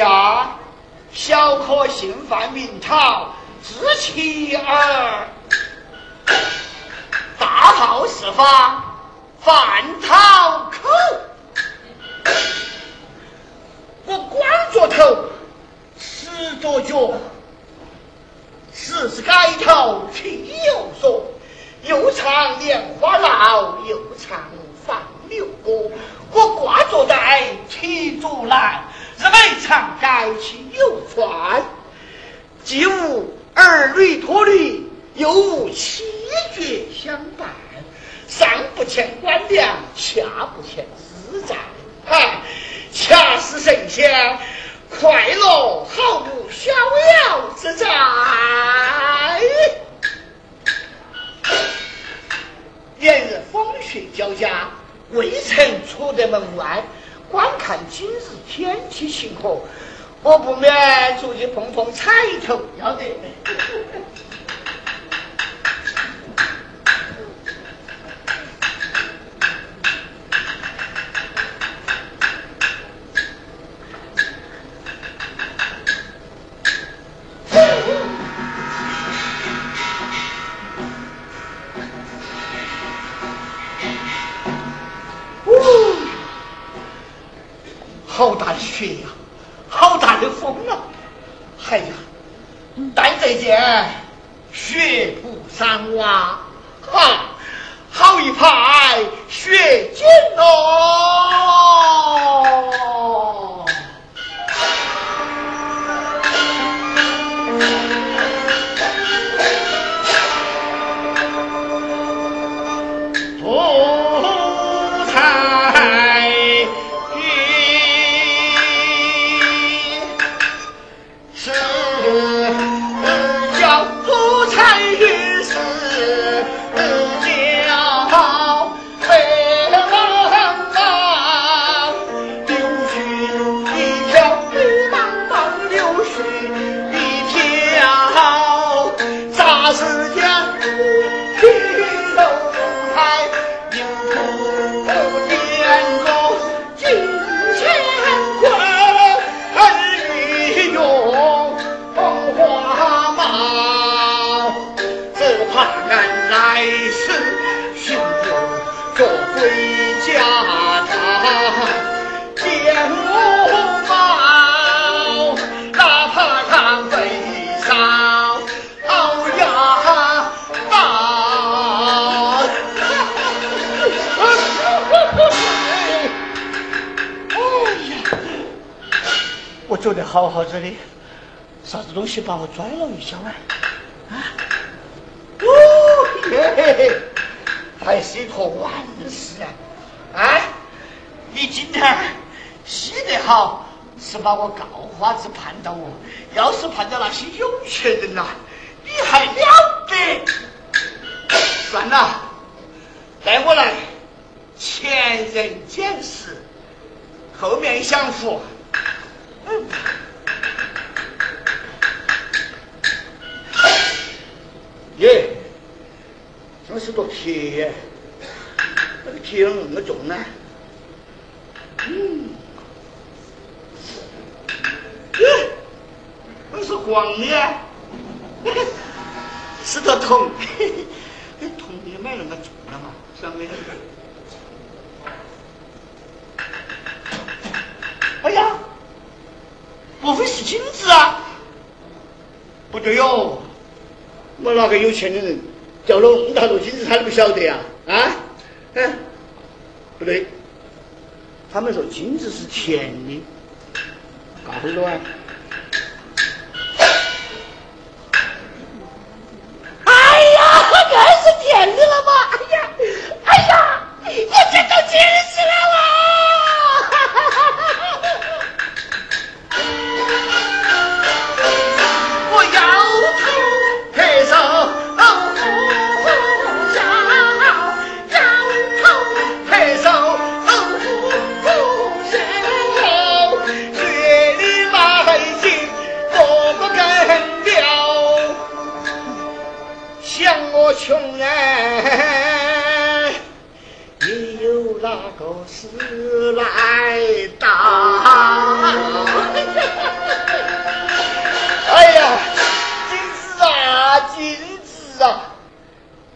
下小可姓范名涛，字其儿，大号四方，范涛口。我光着头，赤着脚，十是街头听有说，又唱莲花闹，又唱放牛歌。我挂着带，提着篮，日每场街去游船，既无儿女拖女，又无妻眷相伴，上不欠官粮，下不欠私债，哈。恰是神仙，快乐毫无逍遥自在。连日风雪交加，未曾出得门外，观看今日天气情况，我不免出去碰碰彩头，要得。好大的雪呀，好大的风啊！哎呀，但这件雪不伤瓦，哈，好一派雪景哦。好好着的，啥子东西把我拽了一下啊？啊？哦耶！还是一坨万事啊！啊，你今天洗得好，是把我告花子盼到我；要是盼到那些有钱人呐，你还了得？算了，带我来前人检视，后面享福。嗯耶，这是个铁，那个铁那么重呢？嗯，那是黄的，是个铜，那铜也没那么重了嘛，上面。哎呀！莫非是金子啊？不对哟，我哪个有钱的人掉了那么大坨金子，他都不晓得呀？啊？嗯，不对，他们说金子是甜的，告诉了啊。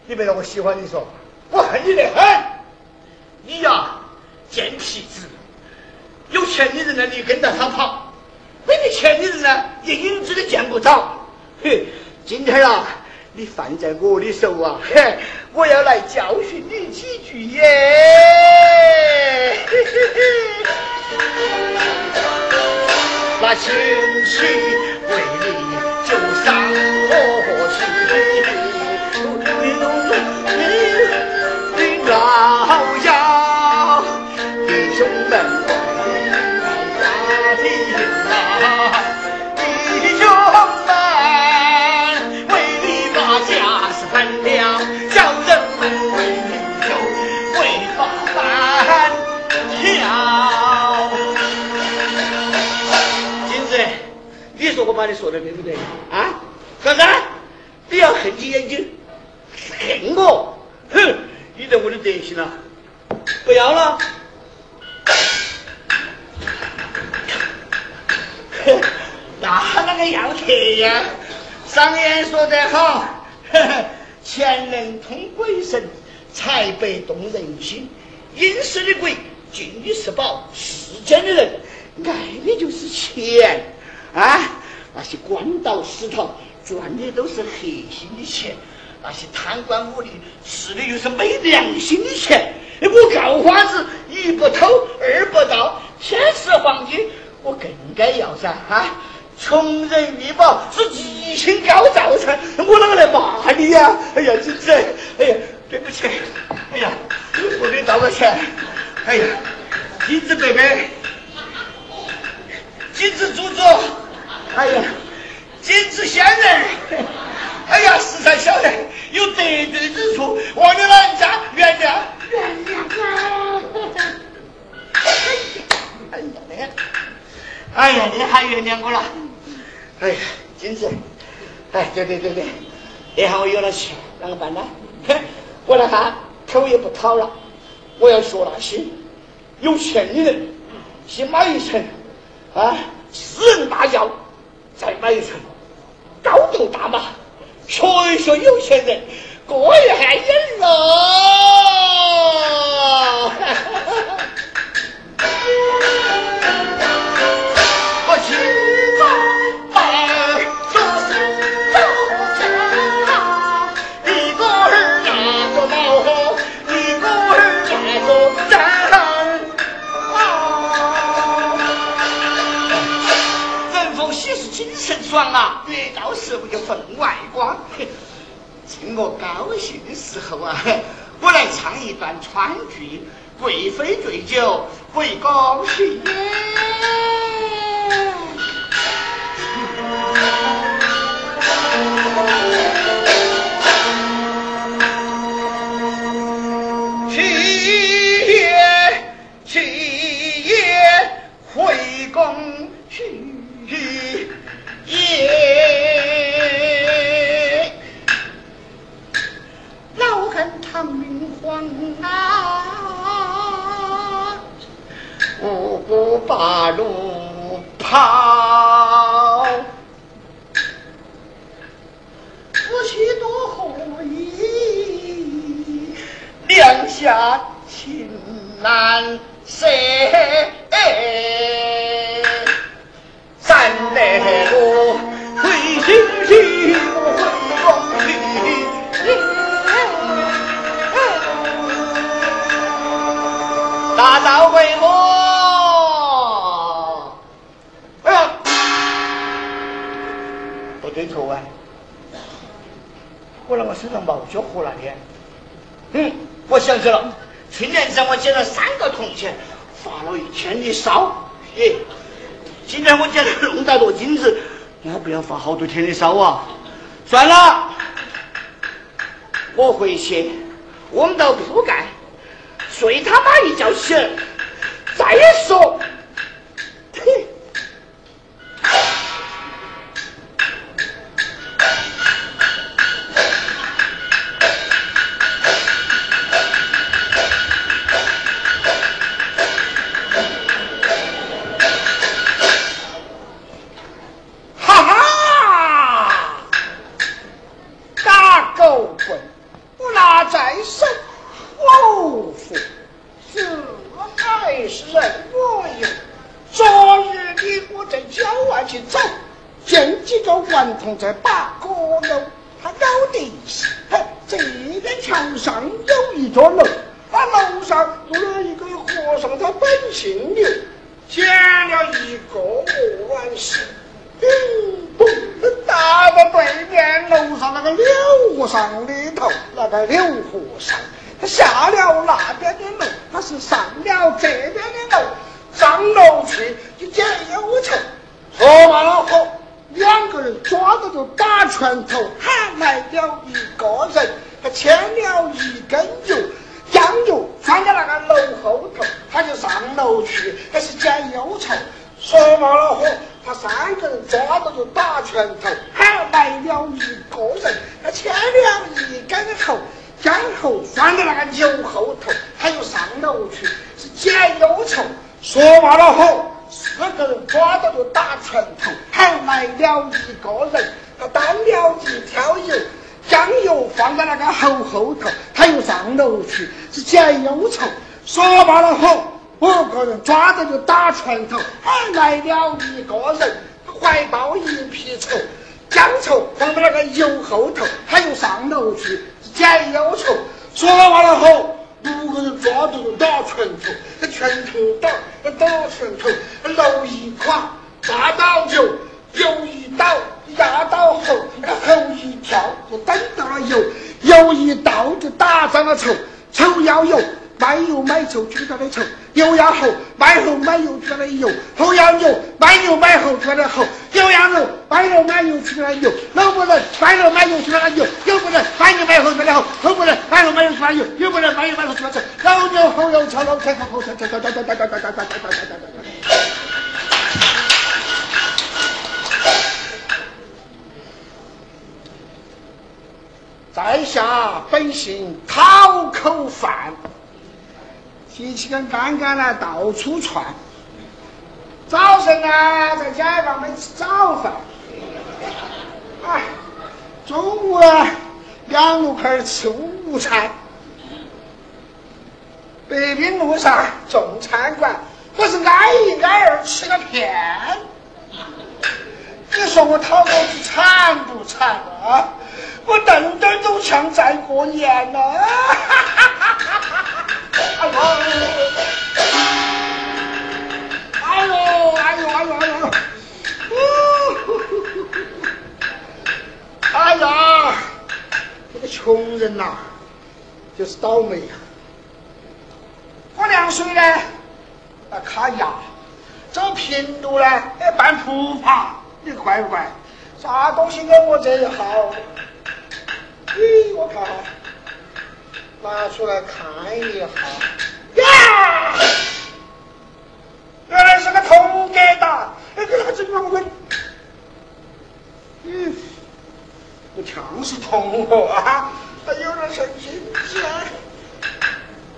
你别让我喜欢你说，我恨你的很。你呀，贱皮子！有钱的人呢，你跟着他跑；没得钱的人呢，连影子都见不着。嘿，今天啊，你犯在我的手啊！嘿，我要来教训你几句耶！那亲戚为你就上火去，把你说的对不对啊？哥哥？你要恨起眼睛，恨我？哼！你对我的德行了，不要了。那那个要得呀？上言说得好，钱能通鬼神，财百动人心。阴世的鬼，敬的是宝，世间的人爱的就是钱啊！那些官道私逃赚的都是黑心的钱，那些贪官污吏吃的又是没良心的钱。我告花子，一不偷，二不盗，天赐黄金，我更该要噻啊！穷人欲宝是吉星高照噻，我啷个来骂你呀？哎呀，金子，哎呀，对不起，哎呀，我给你道个歉。哎呀，金子贝贝，金子猪猪。哎呀，金子仙人！哎呀，实在晓得有得罪之处，望你老人家原谅原谅啊！哎呀，哎呀，哎呀，你还原谅我了？哎呀，金子，哎，对对对对，你看我有了钱，啷个办呢？我来看，头也不讨了，我要学那些有钱的人，先买一层啊，私人大轿。再买一层高头大马，学一学有钱人过一下瘾喽。发了一天的烧，耶。今天我捡了那么大坨金子，我不要发好多天的烧啊！算了，我回去我们到铺盖，睡他妈一觉起来再说。去走，见几个顽童在把锅楼，他搞得一些。嘿，这边墙上有一座楼，那楼上住了一个和尚，他本姓刘，捡了一个木碗石。嗯，不，大到对面楼上那个刘和尚里头，那个刘和尚，他下了那边的楼，他是上了这边的楼。上楼去就捡忧愁，说完了后，两个人抓着就打拳头，喊来了一个人，他牵了一根油，将油放在那个楼后头，他就上楼去，还是捡忧愁。说完了火，他三个人抓着就打拳头，喊来了一个人，他牵了一根头，酱油放在那个油后头，他又上楼去，是捡忧愁。说完了后，四个人抓到就打拳头，还来了一个人，他担了一条油，将油放在那个喉后头，他又上楼去是捡忧愁。说完了后，五个人抓着就打拳头，还来了一个人，怀抱一匹绸，将绸放在那个油后头，他又上楼去是捡忧愁。说完了后。五个人抓住打拳头，那拳头打，那打拳头，那楼一垮，大倒就油一倒，压倒猴，猴一跳就等到了油，油一倒就打上了仇，仇要油。卖油买臭，取他的臭；油要猴，卖猴买油，取他的油；猴要牛，卖牛买厚，取他的厚；油要肉，卖肉买油，取他的油；肉不能卖肉买油，取他的油；油不能卖牛买厚，取他的厚；厚不能卖肉买油，取他的油；油不能卖油买厚，取他的臭。老牛后油臭，老天后臭，臭臭臭臭臭臭臭臭臭臭臭臭。在下本姓讨口饭。提起根杆杆来到处窜，早晨呢在街坊们吃早饭，哎，中午呢两路口吃午餐，北滨路上中餐馆，我是挨一挨二吃个遍。你说我讨口子惨不惨啊？我顿顿都像在过年呢。啊！哎呦！哎呦！哎呦！哎呦！哎呀！这个穷人呐，就是倒霉呀。喝凉水呢，啊卡牙；走平路呢，哎办扑爬，你怪不怪？啥东西跟我这一号？咦，我看。拿出来看一下，呀，原来是个铜疙瘩，哎，这哪子方会？嗯，不像是铜哦啊，还有点像金子。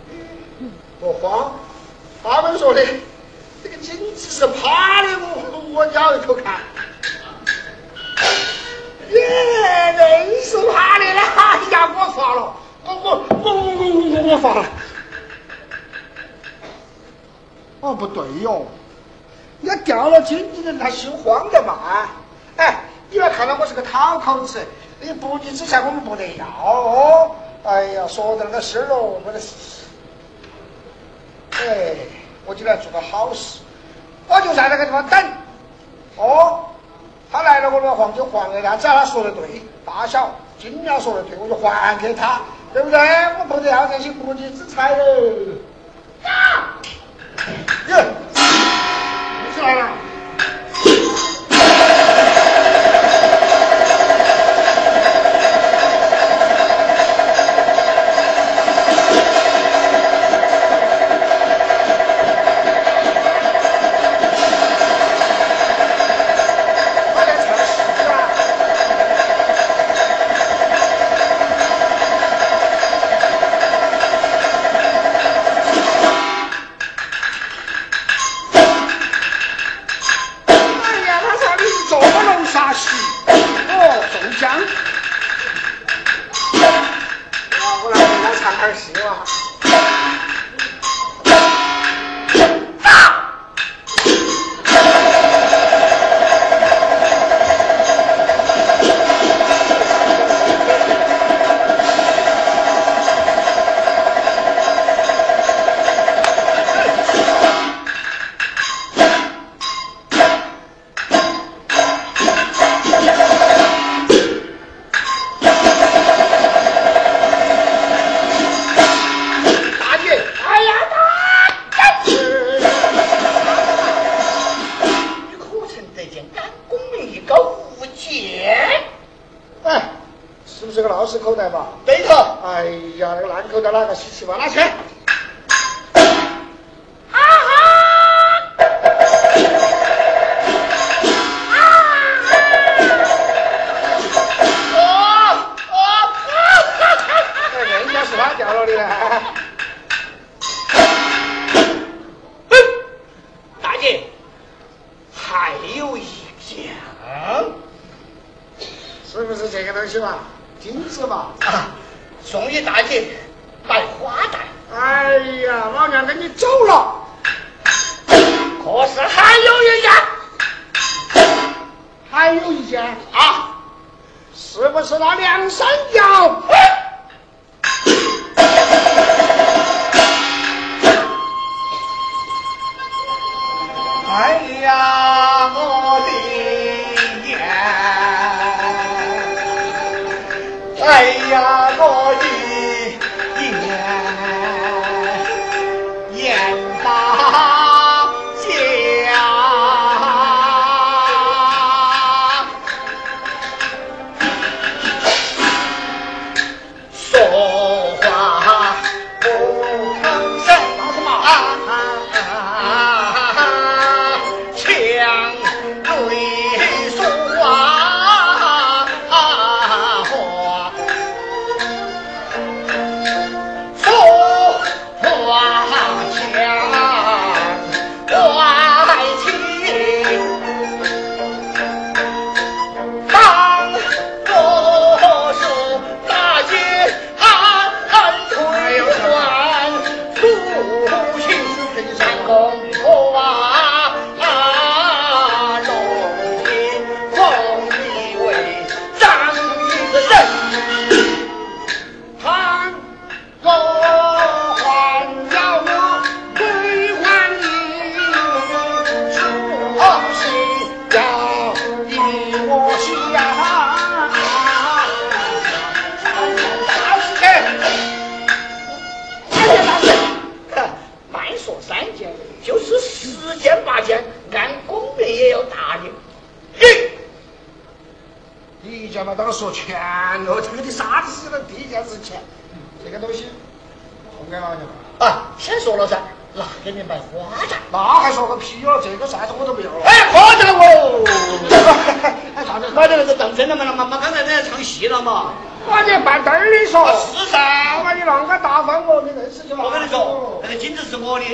嗯，不慌，他们说的这个金子是趴的，我我咬一口看。耶，真是趴的了，哎呀，我发了。我我我我我我我发了！哦，不对哟，你掉了金子的人他心慌的嘛？哎，你要看到我是个讨口子，你不义之财我们不得要哦。哎呀，说的那个事儿哦，我的，哎，我就来做个好事，我就在那个地方等。哦，他来了，我把黄金还给他，只要他说的对，大小尽量说的对，我就还给他。对不对？我不得要这些国际之财喽！啊！哟，你出吃完了是个第一件事情？这个东西送给老娘啊！先说了噻，拿给你买花袋，那还说个屁哟！这个啥子我都不要了。哎，花袋哦！哎，啥子？买的那个当真的嘛？妈妈刚才在唱戏了嘛？我你办灯的说。是噻。我你那么大方我，你认识就我跟你说，那个金子是我的。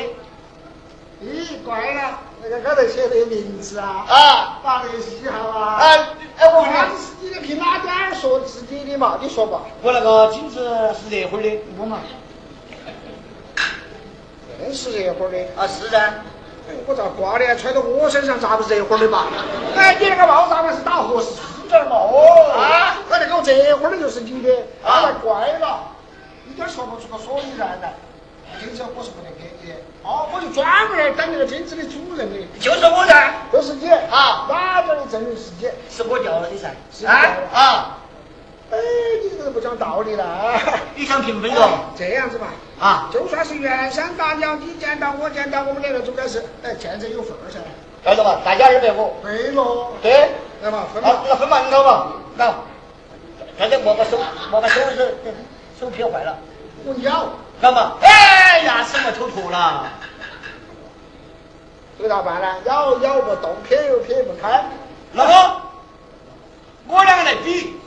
咦，怪了，那个高头写的名字啊，啊，把那个喜好啊，哎，哎，我说自己的嘛？你说吧。我那个金子是热乎的，我嘛，真是热乎的啊，是噻。哎，我咋挂的？揣到我身上咋不热乎的嘛？哎，你那个帽子嘛是打合适点嘛？哦，啊，那那个热乎的就是你的，啊，怪了，一点说不出个所以然来。金子我是不能给你的，哦，我就专门来当那个金子的主人的，就是我噻，就是你啊，哪点的证人是你？是我掉了的噻，是啊啊，哎，你这个人不讲道理了啊，你想平分了？这样子吧，啊，就算是原山大鸟，你捡到我捡到，我们两个总该是哎见者有份噻，对了嘛，大家二百五，对喽，对，来嘛分嘛，那分馒头嘛，那，大家莫把手莫把手手手撇坏了，我咬。干嘛？哎，呀，什么抽脱了，这咋办呢？咬咬不动，撇又撇不开。那么，我两个来比。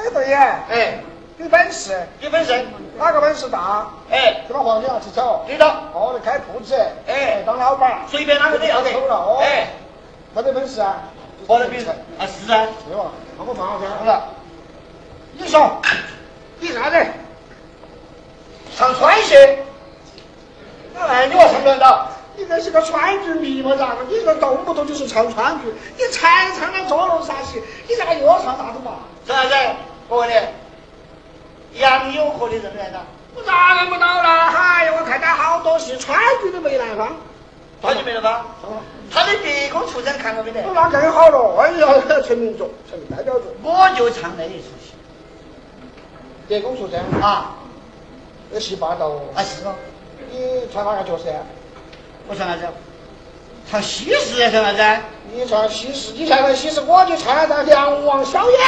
哎，对呀，哎，有本事，有本事，哪个本事大？哎，就把黄牛去走。对的。哦，开铺子，哎，当老板，随便哪个都要得。哦，哎，没得本事啊？没得本事啊？是啊。对嘛？那我放好好了。你说，你啥子？唱川戏，哎，你我唱不到，你这是个川剧迷嘛？咋个？你这动不动就是唱川剧，你才唱那捉弄啥戏？你咋个又唱啥子嘛？啥子？我问你，杨有和的认不认得？我咋认不到了？哎呀，我看他好多戏，川剧的梅兰芳，川剧梅兰芳，他的《狄公出征》看过没得？那更好了，哎呀，成名作，成代表作。我就唱那一出戏，《别公出征》啊。那戏霸道哦！啊是哦，你唱哪个角色？我唱啥子？唱西施还唱啥子？你唱西施，你唱的西施，我就唱那个梁王小燕。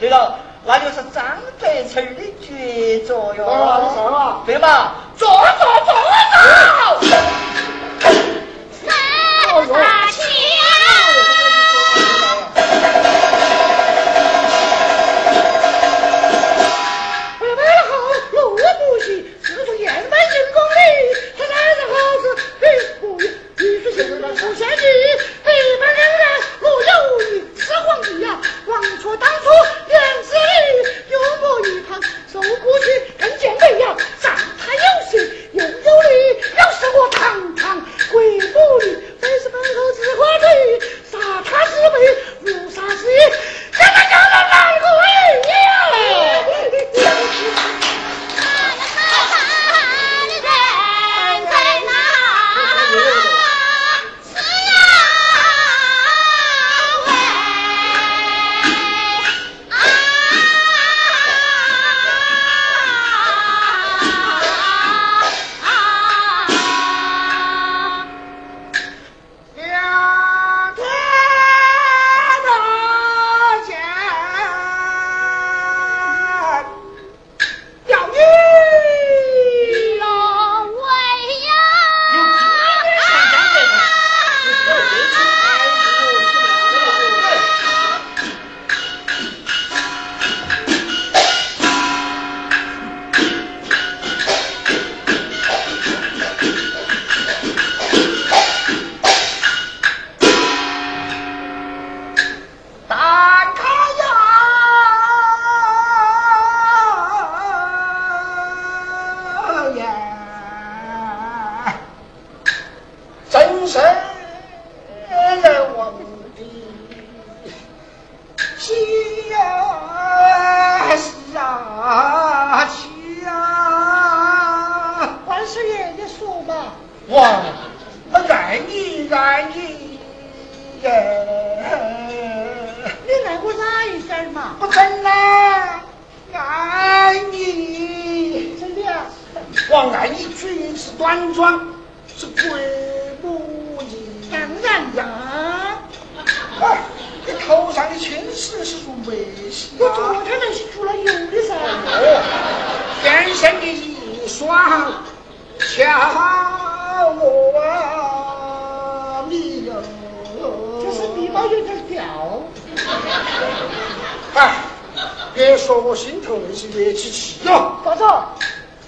对了，那就是张德成的绝作哟。对嘛？坐坐坐坐。你爱我哪一点嘛？我真了爱你真的我爱你举止端庄是鬼不一样当然呀哎你头上的青丝是说白细我昨天那是煮了油的噻哦天生的一双小说我心头那些热气气哟。咋子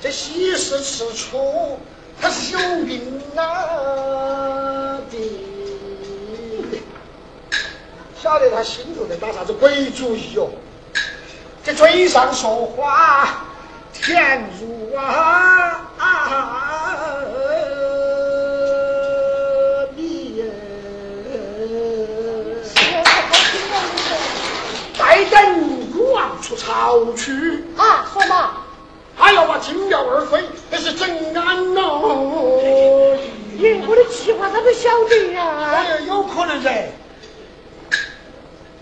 这喜事吃醋他是有病啊的。晓得他心头在打啥子鬼主意哦这嘴上说话甜如啊蜜，待等孤王出朝去啊！说嘛？还要把金庙二妃，那是真安喽！爷，我的计划他都晓得呀。哎呀，有可能噻。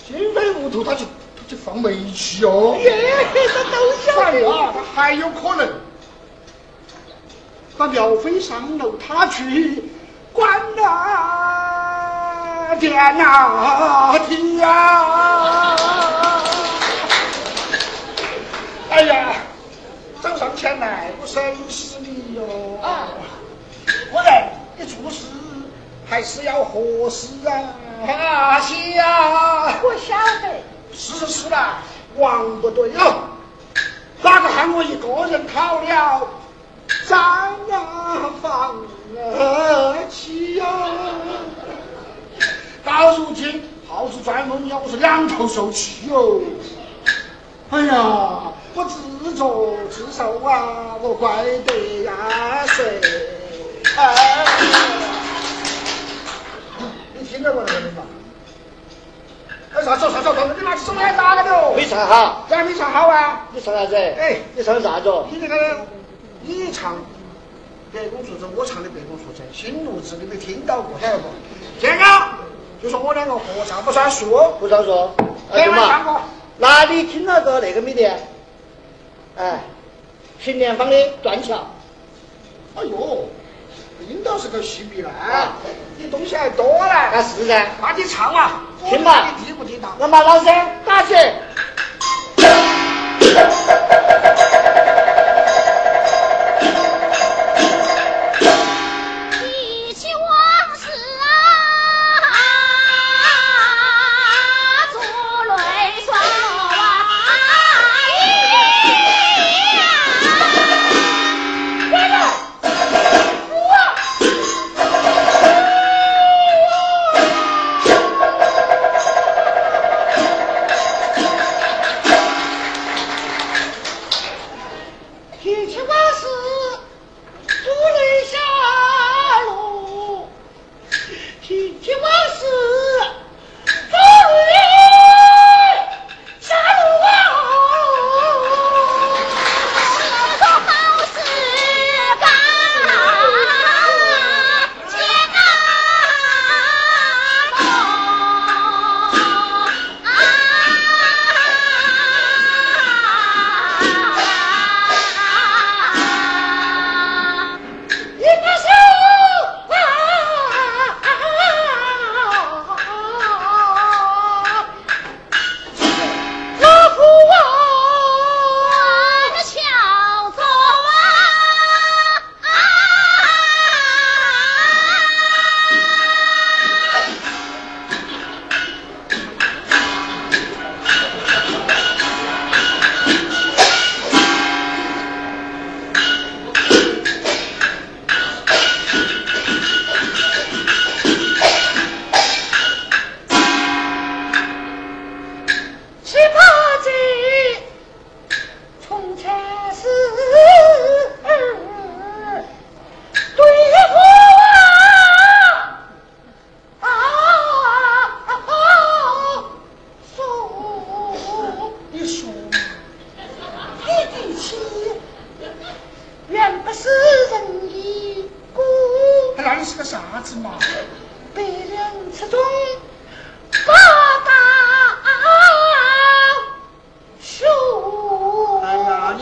金飞屋头，他就他。就放煤气哦！耶，他都晓得啊，他还有可能把苗飞上楼他去关了电啊梯啊！哎呀，走上前来，我收拾你哟！啊，夫人，你做事还是要合适啊！阿西呀，我晓得。是是是啦，王不对哟，哪个喊我一个人讨了张房妻呀？到如今，耗子钻梦鸟，我是两头受气哟。哎呀，我自作自受啊，我怪得呀谁？哎，你听到过那个人吗？哎，啥走啥走，你拿手来打了没有？没唱好，咋没唱好啊？你唱啥子？哎，你唱的啥子？你那个，你唱白公主子，我唱的白公主子，新路子你没听到过，晓得不？这个就说我两个合唱不算数，不算数。没唱过。那你听那个那个没得？哎，平莲坊的断桥。哎呦。应当是个戏迷呢，你东西还多呢。那是噻。那你唱啊，听嘛。你听不听到？那么老师打起。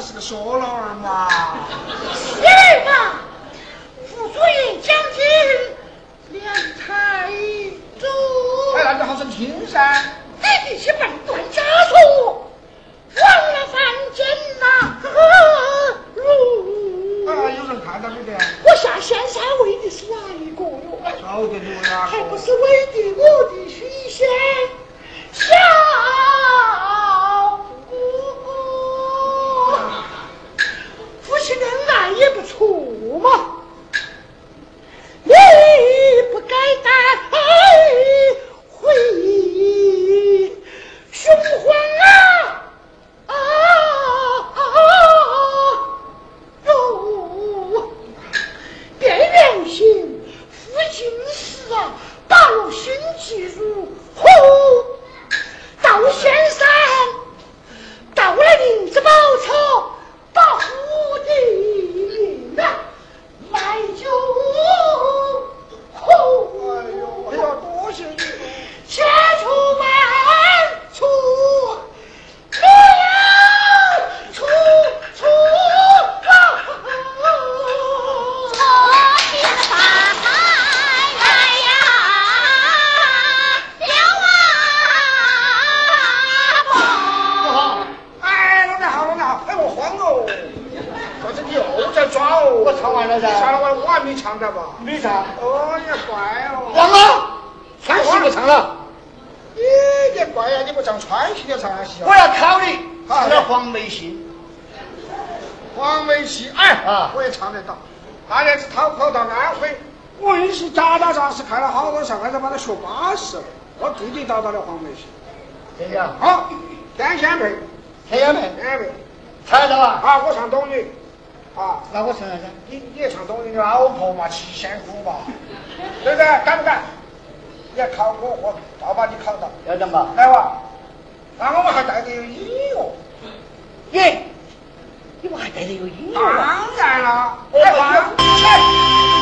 是个小老儿嘛？是嘛？傅祖爷将军，梁太祖。哎，那就好生听噻。你这些笨蛋家说，忘了三军呐？呵，有人看到没得？我下仙山为的是哪一个哟？晓得你呀，还不是为的我的许仙。黄梅戏。黄梅戏，哎，啊，我也唱得到。那那子他跑到安徽，我硬是扎打扎实看了好多场，还是把他学巴适了。我地地道道的黄梅戏。谢呀。好，天仙配，天仙配，单配，猜到了？啊，我唱董女。啊，那我唱啥？你你也唱董女的老婆嘛，七仙姑嘛，对不对？敢不敢？你要考我，我倒把你考到。要怎么？来吧。那我们还带点音乐。你你们还带着有音乐当然了我有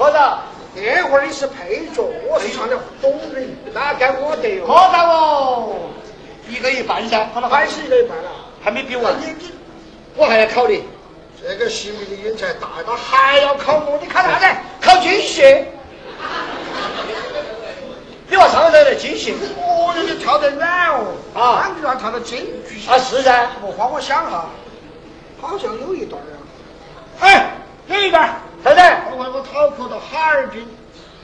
科长，这会儿你是配角，我是唱的懂人，那该我得科长哦，一个一半噻，还是一个一半了，还没比完。你你，我还要考虑。这个戏迷的眼才大，他还要考我？你考啥子？考军戏。你话唱得来京戏？哦，你跳得远哦。啊。俺就要跳到京剧。啊，是噻。我花，我想哈，好像有一段呀。哎，有一段。啥子？我我逃跑到哈尔滨，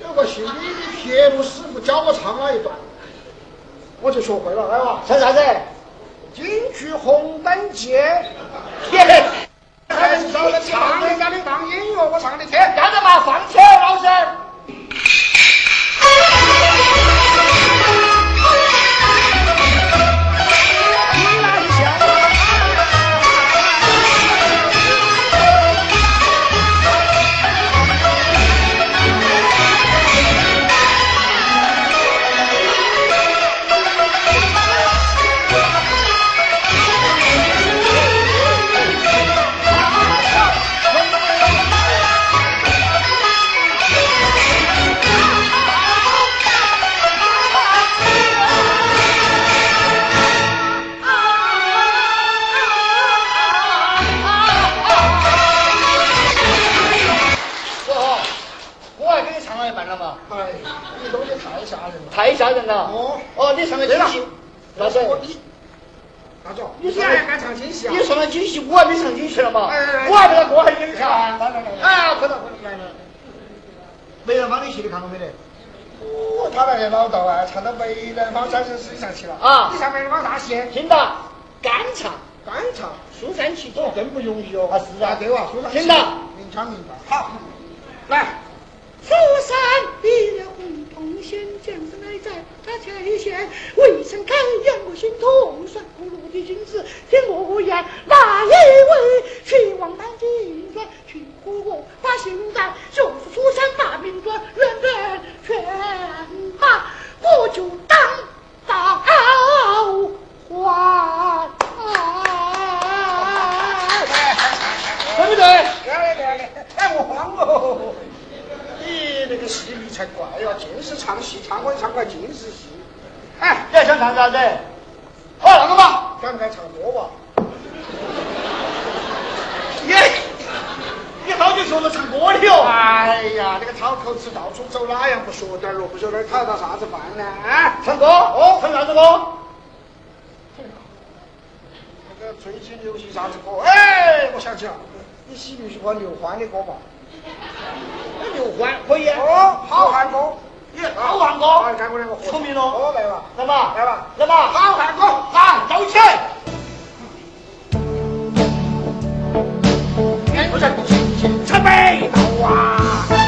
有个姓李的铁路师傅教我唱了一段，我就学会了，哎哇。唱啥子？京剧红灯记。还是找人唱人家的当音乐，我唱给你听。让着嘛，放车，老师。哦哦，你上了京戏，老师。我你，大脚，你现在敢唱京戏啊？你说了京戏，我还没唱京戏了嘛？哎我还没那歌还给你唱。来来来来，哎，快点快点来来。梅兰芳的戏你看过没得？哦，他那个老道啊，唱到梅兰芳三生石上去了。啊你唱梅兰芳啥戏？听到？干唱，干唱。苏三起哦，更不容易哦。啊是啊对哇，说上听到明枪明白。好，来。苏三离了红铜线，将士来在他前线，未曾开眼我心痛，算不落的君子天我言，那一位去往南京转，去护我把心在，就是釜山把命转，人人劝马，我就当到还。对不对？哎，我慌哦！你那个戏迷才怪呀，尽是唱戏，唱官唱官尽是戏。哎，你还想唱啥子？好，那个嘛。敢不敢唱歌吧？你你好久学着唱歌的哟？哎呀，那个讨口子到处走，哪样不学点儿咯？不学点儿讨到啥子饭呢？啊，唱歌？哦，唱啥子歌？那个最近流行啥子歌？哎，我想起了，你喜不喜欢刘欢的歌吧？可以。哦，好汉歌。你好汉歌。哎，干过两个合唱。聪明喽。哦，来吧，来吧，来吧，来吧。好汉哥，好，走起来。我这进进车北道啊。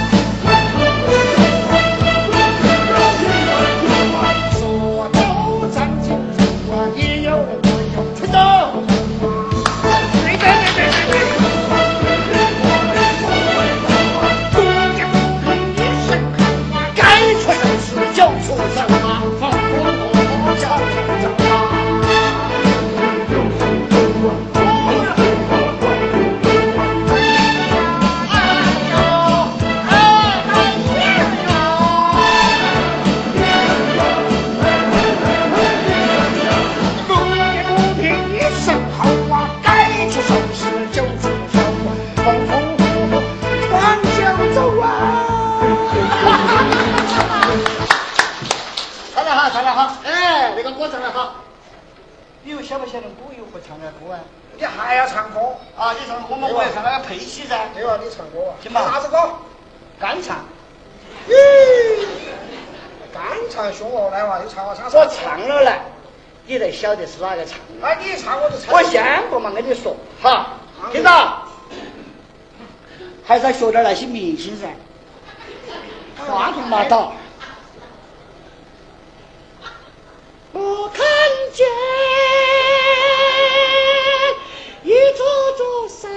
歌啊？你还要唱歌？啊，你唱歌嘛，我要唱那个配戏噻。对吧？你唱歌啊？行吧啥子歌？干唱。咦，干唱凶哦，来哇，你唱个啥？我唱了来，你才晓得是哪个唱的。哎，你唱我就唱。我先不嘛跟你说，哈，听到？还是要学点那些明星噻，话筒嘛倒。我看见一座座山，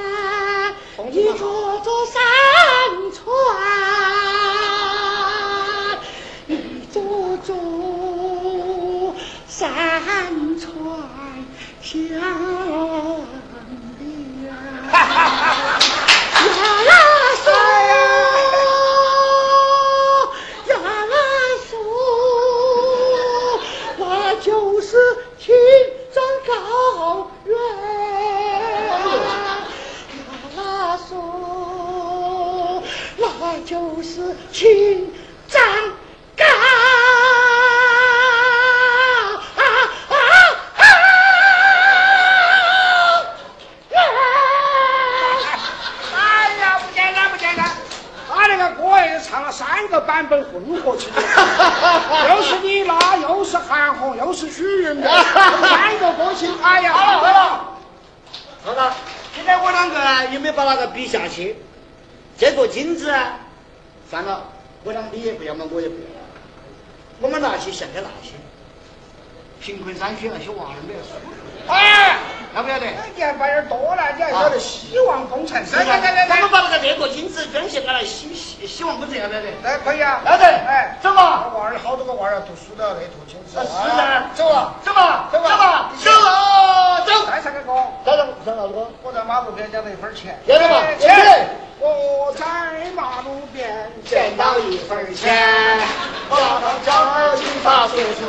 一座座山川，一座座山川相连。呀嗦，呀嗦，那就是天。是亲山区那些娃儿们舒服。哎，要不要得？你还摆点多了，你还晓得希望工程？来来来来来我们，把那个这个金子捐献给了希希希望工程，要不要得？来可以啊。要得，哎，走嘛，娃儿好多个娃儿读书的，那图金子。啊是的，走啊，走嘛，走吧走嘛，走啊，走。再唱个歌。再唱个？我在马路边捡了一分钱。要得嘛。我在马路边捡到一分钱，我到交警大叔叔